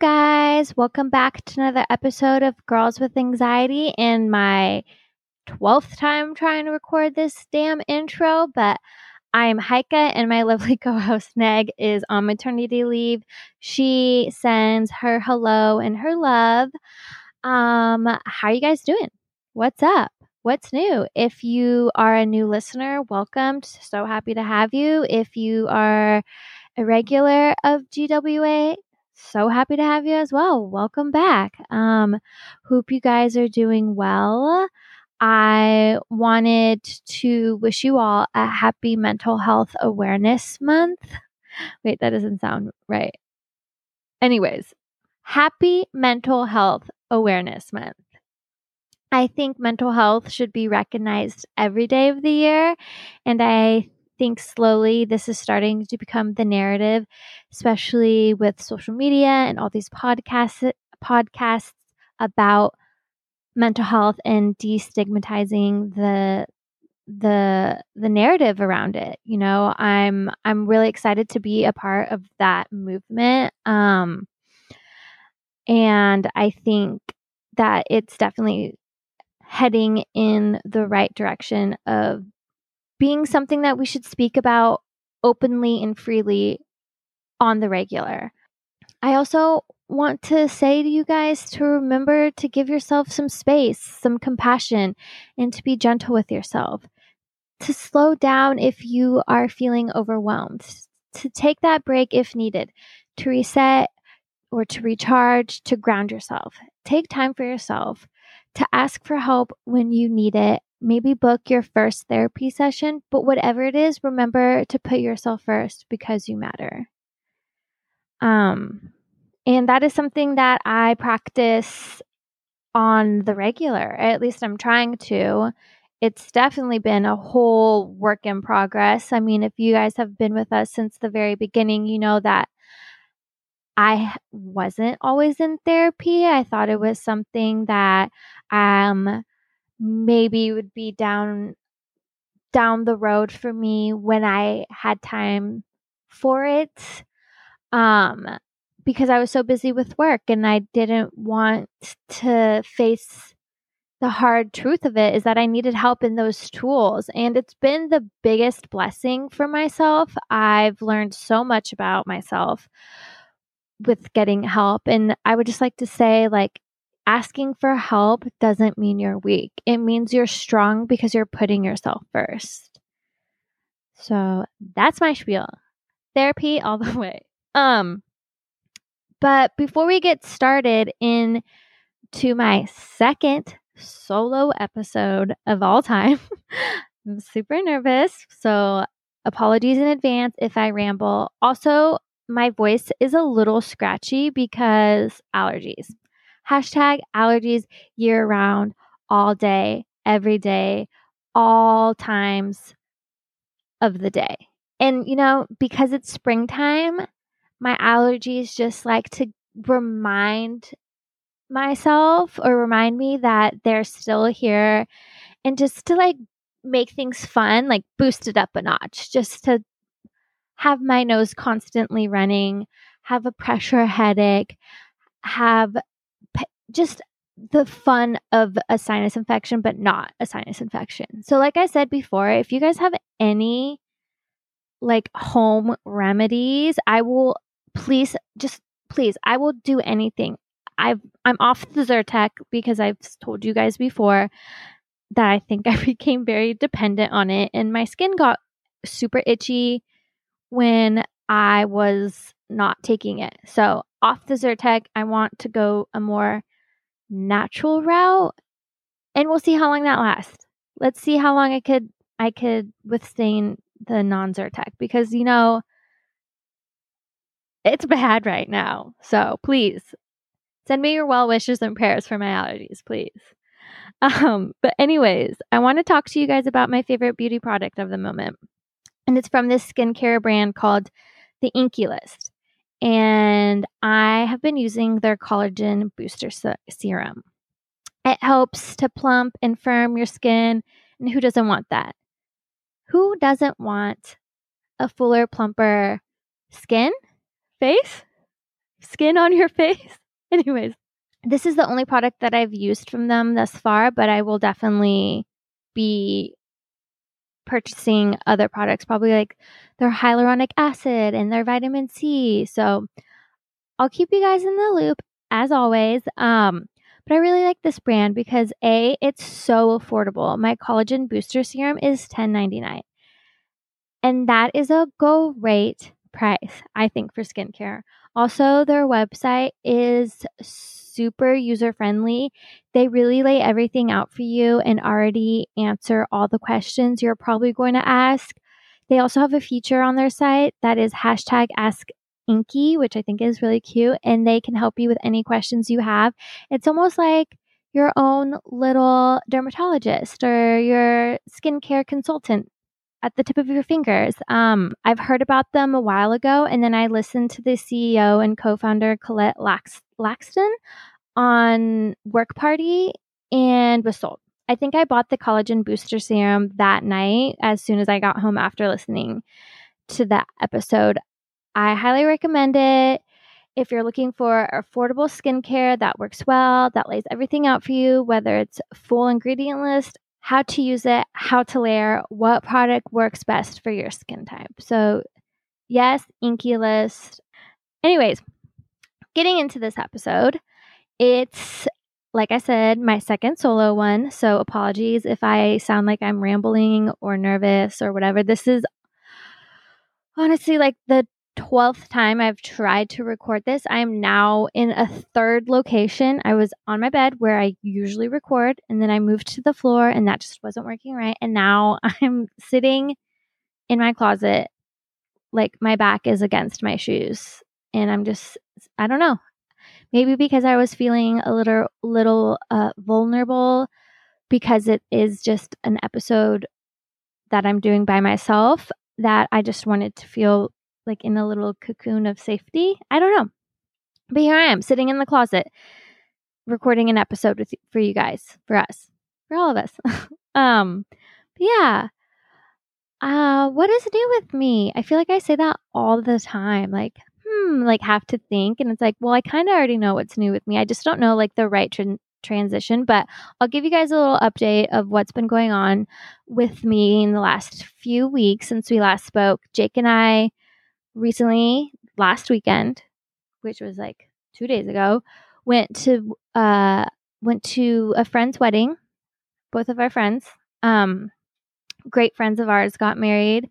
guys. Welcome back to another episode of Girls with Anxiety and my 12th time trying to record this damn intro, but I'm Heike and my lovely co host Neg is on maternity leave. She sends her hello and her love. Um, how are you guys doing? What's up? What's new? If you are a new listener, welcome. So happy to have you. If you are a regular of GWA, so happy to have you as well. Welcome back. Um, hope you guys are doing well. I wanted to wish you all a happy mental health awareness month. Wait, that doesn't sound right. Anyways, happy mental health awareness month. I think mental health should be recognized every day of the year. And I think slowly this is starting to become the narrative, especially with social media and all these podcasts podcasts about mental health and destigmatizing the the the narrative around it you know? I'm i'm really excited to be a part of that movement um and i think that it's definitely heading in the right direction of being something that we should speak about openly and freely on the regular i also want to say to you guys to remember to give yourself some space, some compassion, and to be gentle with yourself. To slow down if you are feeling overwhelmed, to take that break if needed, to reset or to recharge, to ground yourself. Take time for yourself, to ask for help when you need it. Maybe book your first therapy session, but whatever it is, remember to put yourself first because you matter. Um, and that is something that I practice on the regular. At least I'm trying to. It's definitely been a whole work in progress. I mean, if you guys have been with us since the very beginning, you know that I wasn't always in therapy. I thought it was something that um maybe would be down down the road for me when I had time for it. Um because I was so busy with work and I didn't want to face the hard truth of it is that I needed help in those tools. And it's been the biggest blessing for myself. I've learned so much about myself with getting help. And I would just like to say, like, asking for help doesn't mean you're weak, it means you're strong because you're putting yourself first. So that's my spiel. Therapy all the way. Um, but before we get started in to my second solo episode of all time, I'm super nervous. So apologies in advance if I ramble. Also, my voice is a little scratchy because allergies. Hashtag allergies year round, all day, every day, all times of the day. And, you know, because it's springtime, my allergies just like to remind myself or remind me that they're still here and just to like make things fun, like boost it up a notch, just to have my nose constantly running, have a pressure headache, have just the fun of a sinus infection, but not a sinus infection. So, like I said before, if you guys have any like home remedies, I will please just please i will do anything i've i'm off the zyrtec because i've told you guys before that i think i became very dependent on it and my skin got super itchy when i was not taking it so off the zyrtec i want to go a more natural route and we'll see how long that lasts let's see how long i could i could withstand the non zyrtec because you know it's bad right now. So please send me your well wishes and prayers for my allergies, please. Um, but anyways, I want to talk to you guys about my favorite beauty product of the moment. And it's from this skincare brand called the Inkey List. And I have been using their collagen booster serum. It helps to plump and firm your skin. And who doesn't want that? Who doesn't want a fuller, plumper skin? face? skin on your face. Anyways, this is the only product that I've used from them thus far, but I will definitely be purchasing other products, probably like their hyaluronic acid and their vitamin C. So I'll keep you guys in the loop as always. Um, but I really like this brand because A, it's so affordable. My collagen booster serum is $10.99. And that is a great price, I think, for skincare. Also, their website is super user friendly. They really lay everything out for you and already answer all the questions you're probably going to ask. They also have a feature on their site that is hashtag ask Inkey, which I think is really cute, and they can help you with any questions you have. It's almost like your own little dermatologist or your skincare consultant at the tip of your fingers. Um, I've heard about them a while ago, and then I listened to the CEO and co-founder Colette Lax- Laxton on Work Party and was sold. I think I bought the collagen booster serum that night as soon as I got home after listening to that episode. I highly recommend it. If you're looking for affordable skincare that works well, that lays everything out for you, whether it's full ingredient list, how to use it, how to layer, what product works best for your skin type. So, yes, Inkey List. Anyways, getting into this episode, it's like I said, my second solo one. So, apologies if I sound like I'm rambling or nervous or whatever. This is honestly like the 12th time I've tried to record this. I am now in a third location. I was on my bed where I usually record, and then I moved to the floor, and that just wasn't working right. And now I'm sitting in my closet, like my back is against my shoes. And I'm just, I don't know. Maybe because I was feeling a little, little uh, vulnerable because it is just an episode that I'm doing by myself that I just wanted to feel like in a little cocoon of safety. I don't know. But here I am sitting in the closet recording an episode with for you guys, for us, for all of us. um yeah. Uh what is new with me? I feel like I say that all the time. Like, hmm, like have to think and it's like, well, I kind of already know what's new with me. I just don't know like the right tra- transition, but I'll give you guys a little update of what's been going on with me in the last few weeks since we last spoke. Jake and I recently, last weekend, which was like two days ago, went to uh went to a friend's wedding. Both of our friends, um, great friends of ours, got married,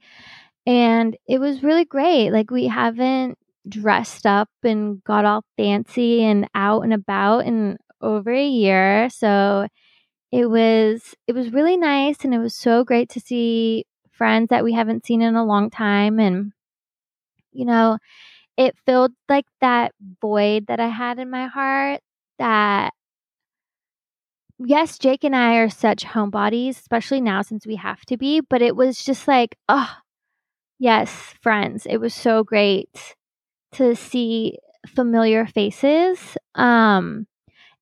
and it was really great. Like we haven't dressed up and got all fancy and out and about in over a year, so it was it was really nice and it was so great to see friends that we haven't seen in a long time. And you know, it filled like that void that I had in my heart that yes, Jake and I are such homebodies, especially now since we have to be, but it was just like, oh, yes, friends. It was so great to see familiar faces. Um,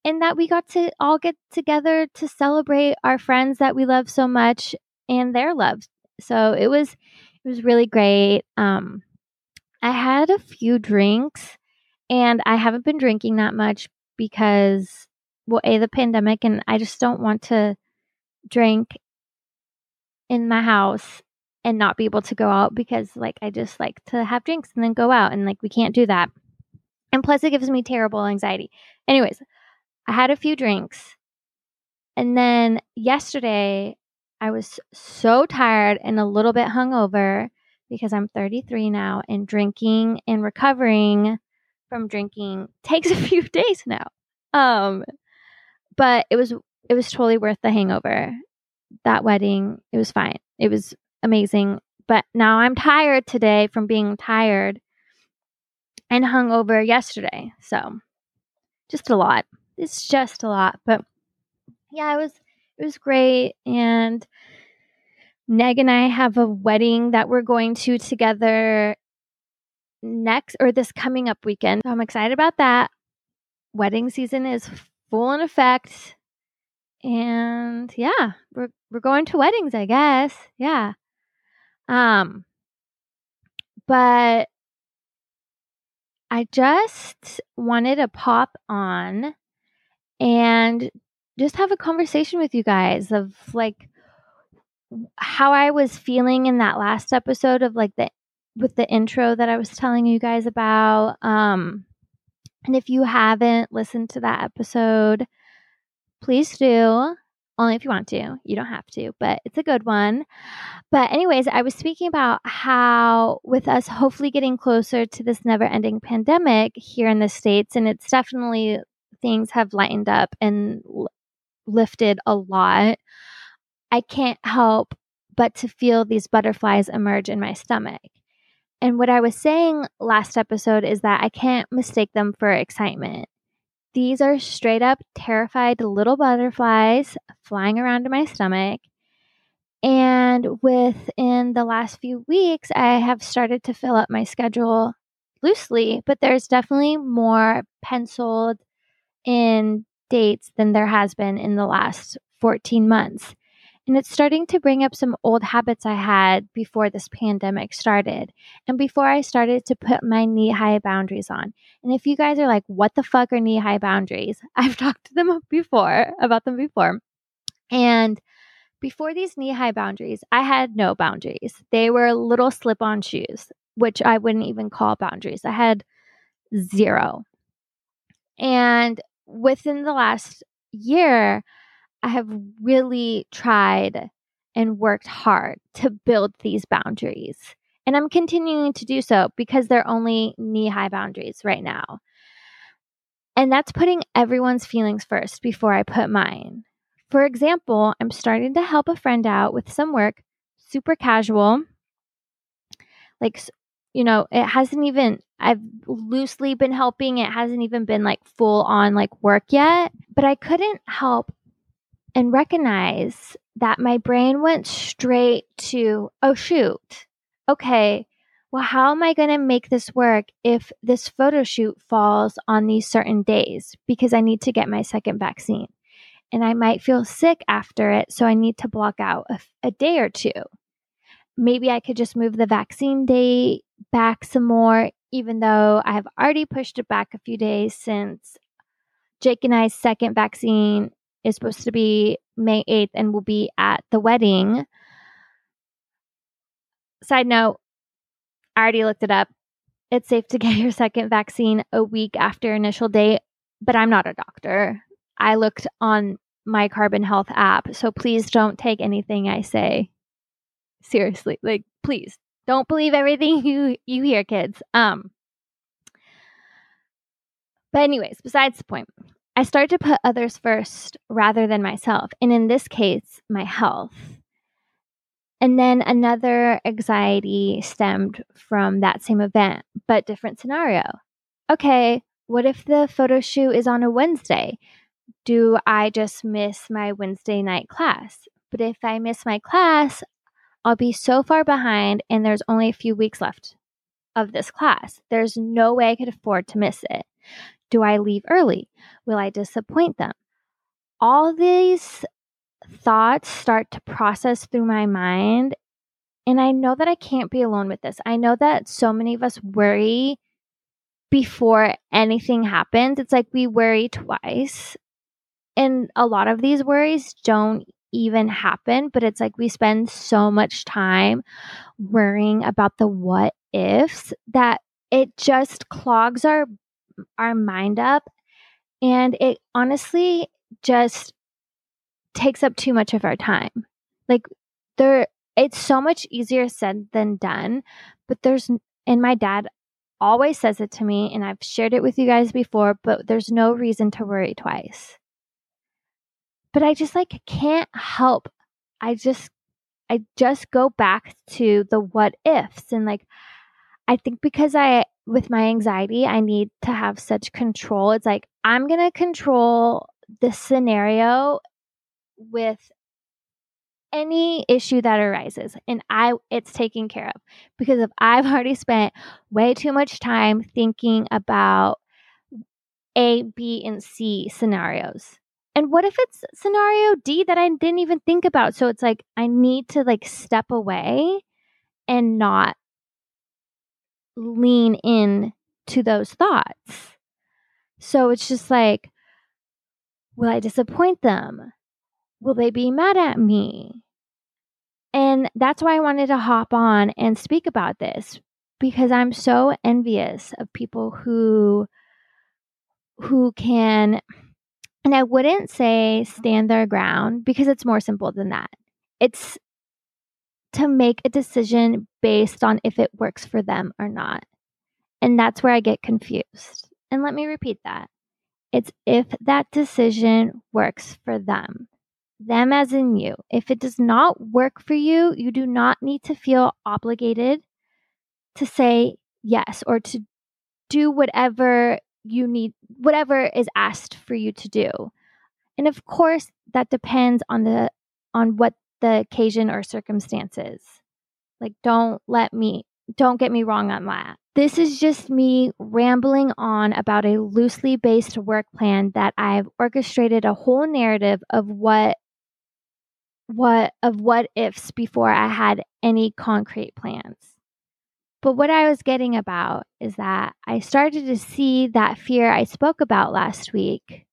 and that we got to all get together to celebrate our friends that we love so much and their love. So it was it was really great. Um, I had a few drinks and I haven't been drinking that much because, well, A, the pandemic, and I just don't want to drink in my house and not be able to go out because, like, I just like to have drinks and then go out, and, like, we can't do that. And plus, it gives me terrible anxiety. Anyways, I had a few drinks. And then yesterday, I was so tired and a little bit hungover because I'm 33 now and drinking and recovering from drinking takes a few days now. Um but it was it was totally worth the hangover. That wedding, it was fine. It was amazing. But now I'm tired today from being tired and hungover yesterday. So just a lot. It's just a lot. But yeah, it was it was great and Neg and I have a wedding that we're going to together next or this coming up weekend. So I'm excited about that. Wedding season is full in effect. And yeah, we're we're going to weddings, I guess. Yeah. Um but I just wanted to pop on and just have a conversation with you guys of like how I was feeling in that last episode of like the with the intro that I was telling you guys about. Um and if you haven't listened to that episode, please do. Only if you want to. You don't have to, but it's a good one. But, anyways, I was speaking about how, with us hopefully getting closer to this never ending pandemic here in the States, and it's definitely things have lightened up and l- lifted a lot, I can't help but to feel these butterflies emerge in my stomach. And what I was saying last episode is that I can't mistake them for excitement. These are straight up terrified little butterflies flying around in my stomach. And within the last few weeks, I have started to fill up my schedule loosely, but there's definitely more penciled in dates than there has been in the last 14 months. And it's starting to bring up some old habits I had before this pandemic started and before I started to put my knee high boundaries on. And if you guys are like, what the fuck are knee high boundaries? I've talked to them before about them before. And before these knee high boundaries, I had no boundaries. They were little slip on shoes, which I wouldn't even call boundaries. I had zero. And within the last year, I have really tried and worked hard to build these boundaries. And I'm continuing to do so because they're only knee high boundaries right now. And that's putting everyone's feelings first before I put mine. For example, I'm starting to help a friend out with some work, super casual. Like, you know, it hasn't even, I've loosely been helping. It hasn't even been like full on like work yet. But I couldn't help and recognize that my brain went straight to, oh, shoot, okay, well, how am I going to make this work if this photo shoot falls on these certain days because I need to get my second vaccine? And I might feel sick after it, so I need to block out a, a day or two. Maybe I could just move the vaccine date back some more, even though I have already pushed it back a few days since Jake and I's second vaccine is supposed to be May 8th and will be at the wedding. Side note, I already looked it up. It's safe to get your second vaccine a week after initial date, but I'm not a doctor. I looked on my Carbon Health app, so please don't take anything I say seriously. Like please don't believe everything you you hear kids. Um but anyways, besides the point. I start to put others first rather than myself, and in this case, my health. And then another anxiety stemmed from that same event, but different scenario. Okay, what if the photo shoot is on a Wednesday? Do I just miss my Wednesday night class? But if I miss my class, I'll be so far behind and there's only a few weeks left of this class. There's no way I could afford to miss it. Do I leave early? Will I disappoint them? All these thoughts start to process through my mind. And I know that I can't be alone with this. I know that so many of us worry before anything happens. It's like we worry twice. And a lot of these worries don't even happen, but it's like we spend so much time worrying about the what ifs that it just clogs our our mind up and it honestly just takes up too much of our time. Like there it's so much easier said than done, but there's and my dad always says it to me and I've shared it with you guys before, but there's no reason to worry twice. But I just like can't help. I just I just go back to the what ifs and like I think because I with my anxiety, I need to have such control. It's like I'm going to control the scenario with any issue that arises and I it's taken care of because if I've already spent way too much time thinking about A, B, and C scenarios. And what if it's scenario D that I didn't even think about? So it's like I need to like step away and not lean in to those thoughts. So it's just like, will I disappoint them? Will they be mad at me? And that's why I wanted to hop on and speak about this because I'm so envious of people who who can and I wouldn't say stand their ground because it's more simple than that. It's to make a decision based on if it works for them or not. And that's where I get confused. And let me repeat that. It's if that decision works for them. Them as in you. If it does not work for you, you do not need to feel obligated to say yes or to do whatever you need, whatever is asked for you to do. And of course, that depends on the on what the occasion or circumstances. Like don't let me don't get me wrong on that. This is just me rambling on about a loosely based work plan that I've orchestrated a whole narrative of what what of what ifs before I had any concrete plans. But what I was getting about is that I started to see that fear I spoke about last week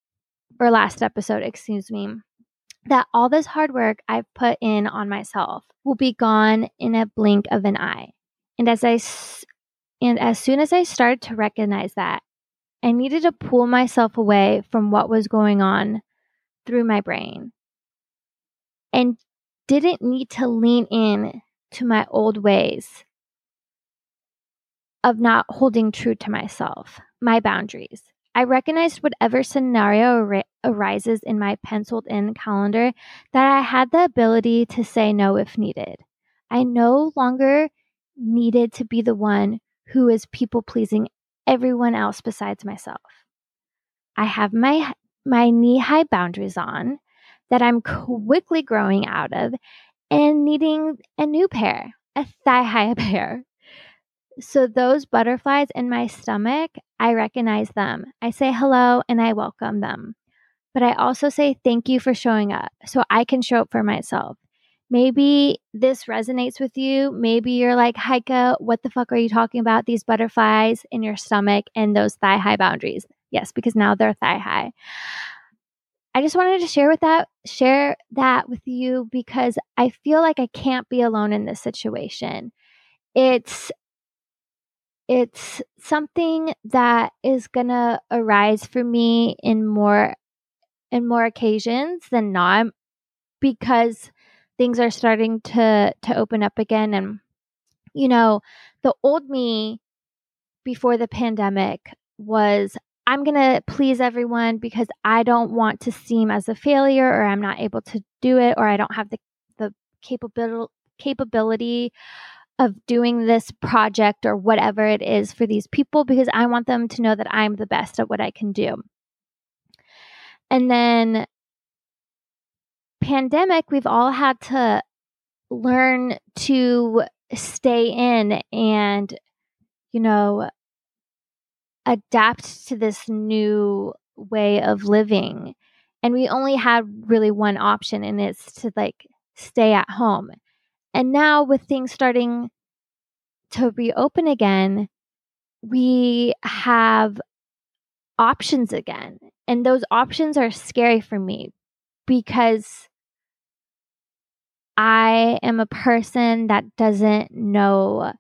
or last episode, excuse me, that all this hard work I've put in on myself will be gone in a blink of an eye. And as I and as soon as I started to recognize that, I needed to pull myself away from what was going on through my brain and didn't need to lean in to my old ways of not holding true to myself, my boundaries. I recognized whatever scenario ar- arises in my penciled in calendar that I had the ability to say no if needed. I no longer needed to be the one who is people pleasing everyone else besides myself. I have my my knee-high boundaries on that I'm quickly growing out of and needing a new pair, a thigh-high pair. So those butterflies in my stomach, I recognize them. I say hello and I welcome them. But I also say thank you for showing up so I can show up for myself. Maybe this resonates with you. Maybe you're like, Heike, what the fuck are you talking about? These butterflies in your stomach and those thigh high boundaries. Yes, because now they're thigh high. I just wanted to share with that share that with you because I feel like I can't be alone in this situation. It's it's something that is going to arise for me in more in more occasions than not because things are starting to to open up again. And you know the old me before the pandemic was I'm going to please everyone because I don't want to seem as a failure or I'm not able to do it or I don't have the the capability capability of doing this project or whatever it is for these people because I want them to know that I'm the best at what I can do. And then pandemic, we've all had to learn to stay in and, you know, adapt to this new way of living. And we only had really one option, and it's to like stay at home. And now, with things starting to reopen again, we have options again. And those options are scary for me because I am a person that doesn't know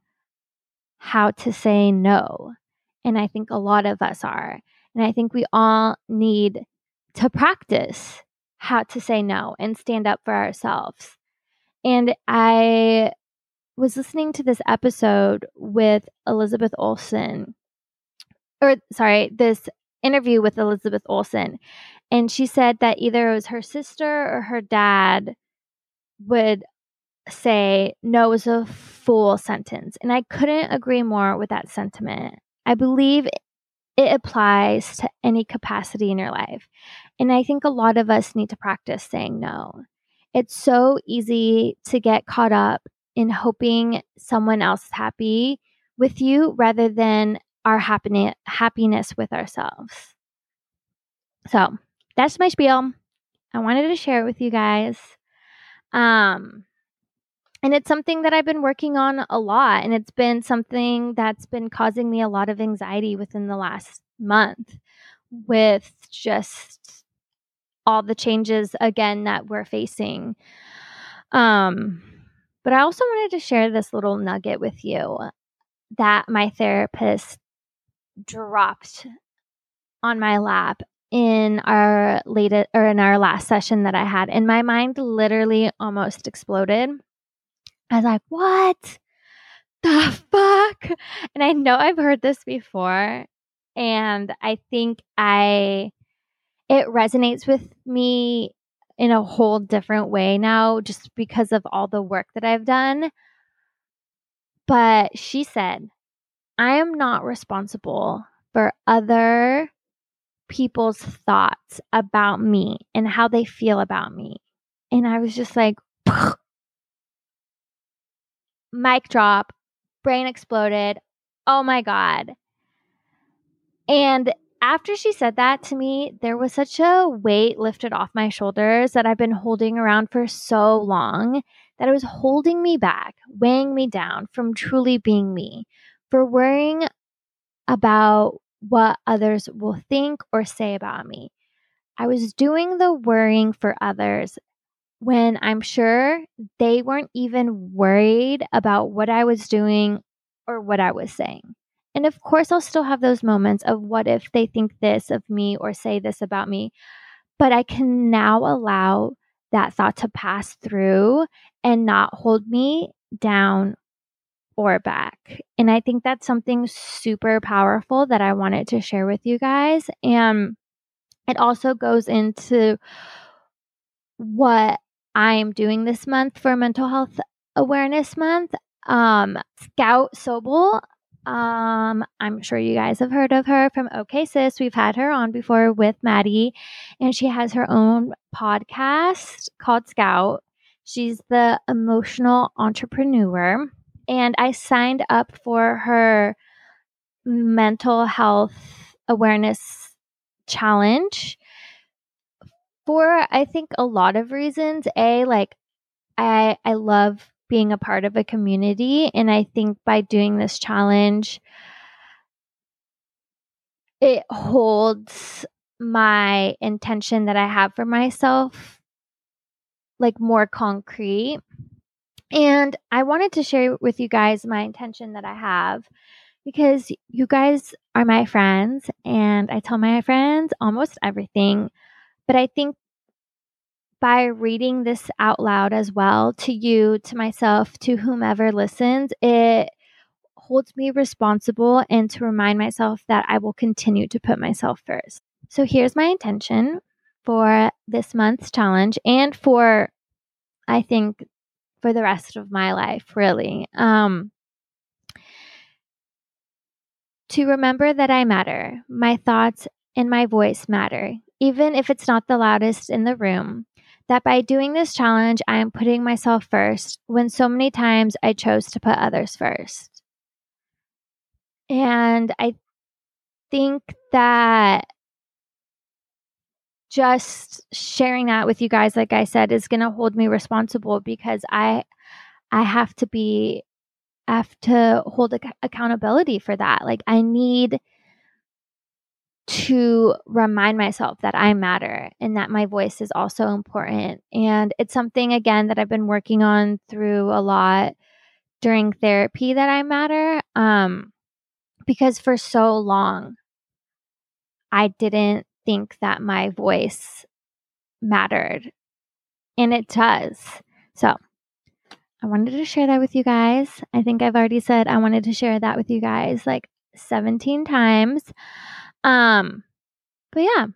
how to say no. And I think a lot of us are. And I think we all need to practice how to say no and stand up for ourselves. And I was listening to this episode with Elizabeth Olsen, or sorry, this interview with Elizabeth Olsen. And she said that either it was her sister or her dad would say no is a full sentence. And I couldn't agree more with that sentiment. I believe it applies to any capacity in your life. And I think a lot of us need to practice saying no. It's so easy to get caught up in hoping someone else is happy with you rather than our happiness happiness with ourselves. So that's my spiel. I wanted to share it with you guys. Um, and it's something that I've been working on a lot. And it's been something that's been causing me a lot of anxiety within the last month with just all the changes again that we're facing. Um, but I also wanted to share this little nugget with you that my therapist dropped on my lap in our latest or in our last session that I had and my mind literally almost exploded I was like, what the fuck? And I know I've heard this before. And I think I, it resonates with me in a whole different way now just because of all the work that I've done. But she said, I am not responsible for other people's thoughts about me and how they feel about me. And I was just like, mic drop, brain exploded. Oh my God. And after she said that to me, there was such a weight lifted off my shoulders that I've been holding around for so long that it was holding me back, weighing me down from truly being me, for worrying about what others will think or say about me. I was doing the worrying for others when I'm sure they weren't even worried about what I was doing or what I was saying. And of course, I'll still have those moments of what if they think this of me or say this about me. But I can now allow that thought to pass through and not hold me down or back. And I think that's something super powerful that I wanted to share with you guys. And it also goes into what I am doing this month for Mental Health Awareness Month. Um, Scout Sobel, um, I'm sure you guys have heard of her from OK Sis. We've had her on before with Maddie, and she has her own podcast called Scout. She's the emotional entrepreneur, and I signed up for her mental health awareness challenge for I think a lot of reasons. A like I I love being a part of a community and I think by doing this challenge it holds my intention that I have for myself like more concrete. And I wanted to share with you guys my intention that I have because you guys are my friends and I tell my friends almost everything. But I think by reading this out loud as well to you, to myself, to whomever listens, it holds me responsible and to remind myself that I will continue to put myself first. So here's my intention for this month's challenge and for, I think, for the rest of my life, really. Um, to remember that I matter. My thoughts and my voice matter even if it's not the loudest in the room, that by doing this challenge, I am putting myself first when so many times I chose to put others first. And I think that just sharing that with you guys like I said is going to hold me responsible because I I have to be have to hold ac- accountability for that. Like I need to remind myself that I matter and that my voice is also important. And it's something, again, that I've been working on through a lot during therapy that I matter. Um, because for so long, I didn't think that my voice mattered. And it does. So I wanted to share that with you guys. I think I've already said I wanted to share that with you guys like 17 times. Um, but yeah,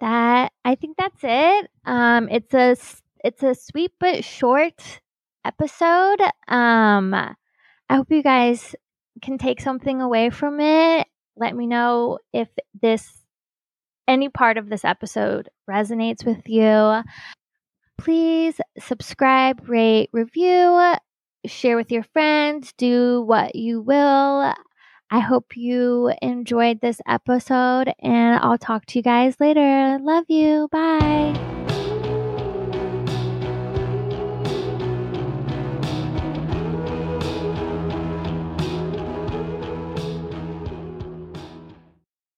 that I think that's it. Um, it's a it's a sweet but short episode. Um, I hope you guys can take something away from it. Let me know if this any part of this episode resonates with you. Please subscribe, rate, review, share with your friends, do what you will. I hope you enjoyed this episode, and I'll talk to you guys later. Love you. Bye.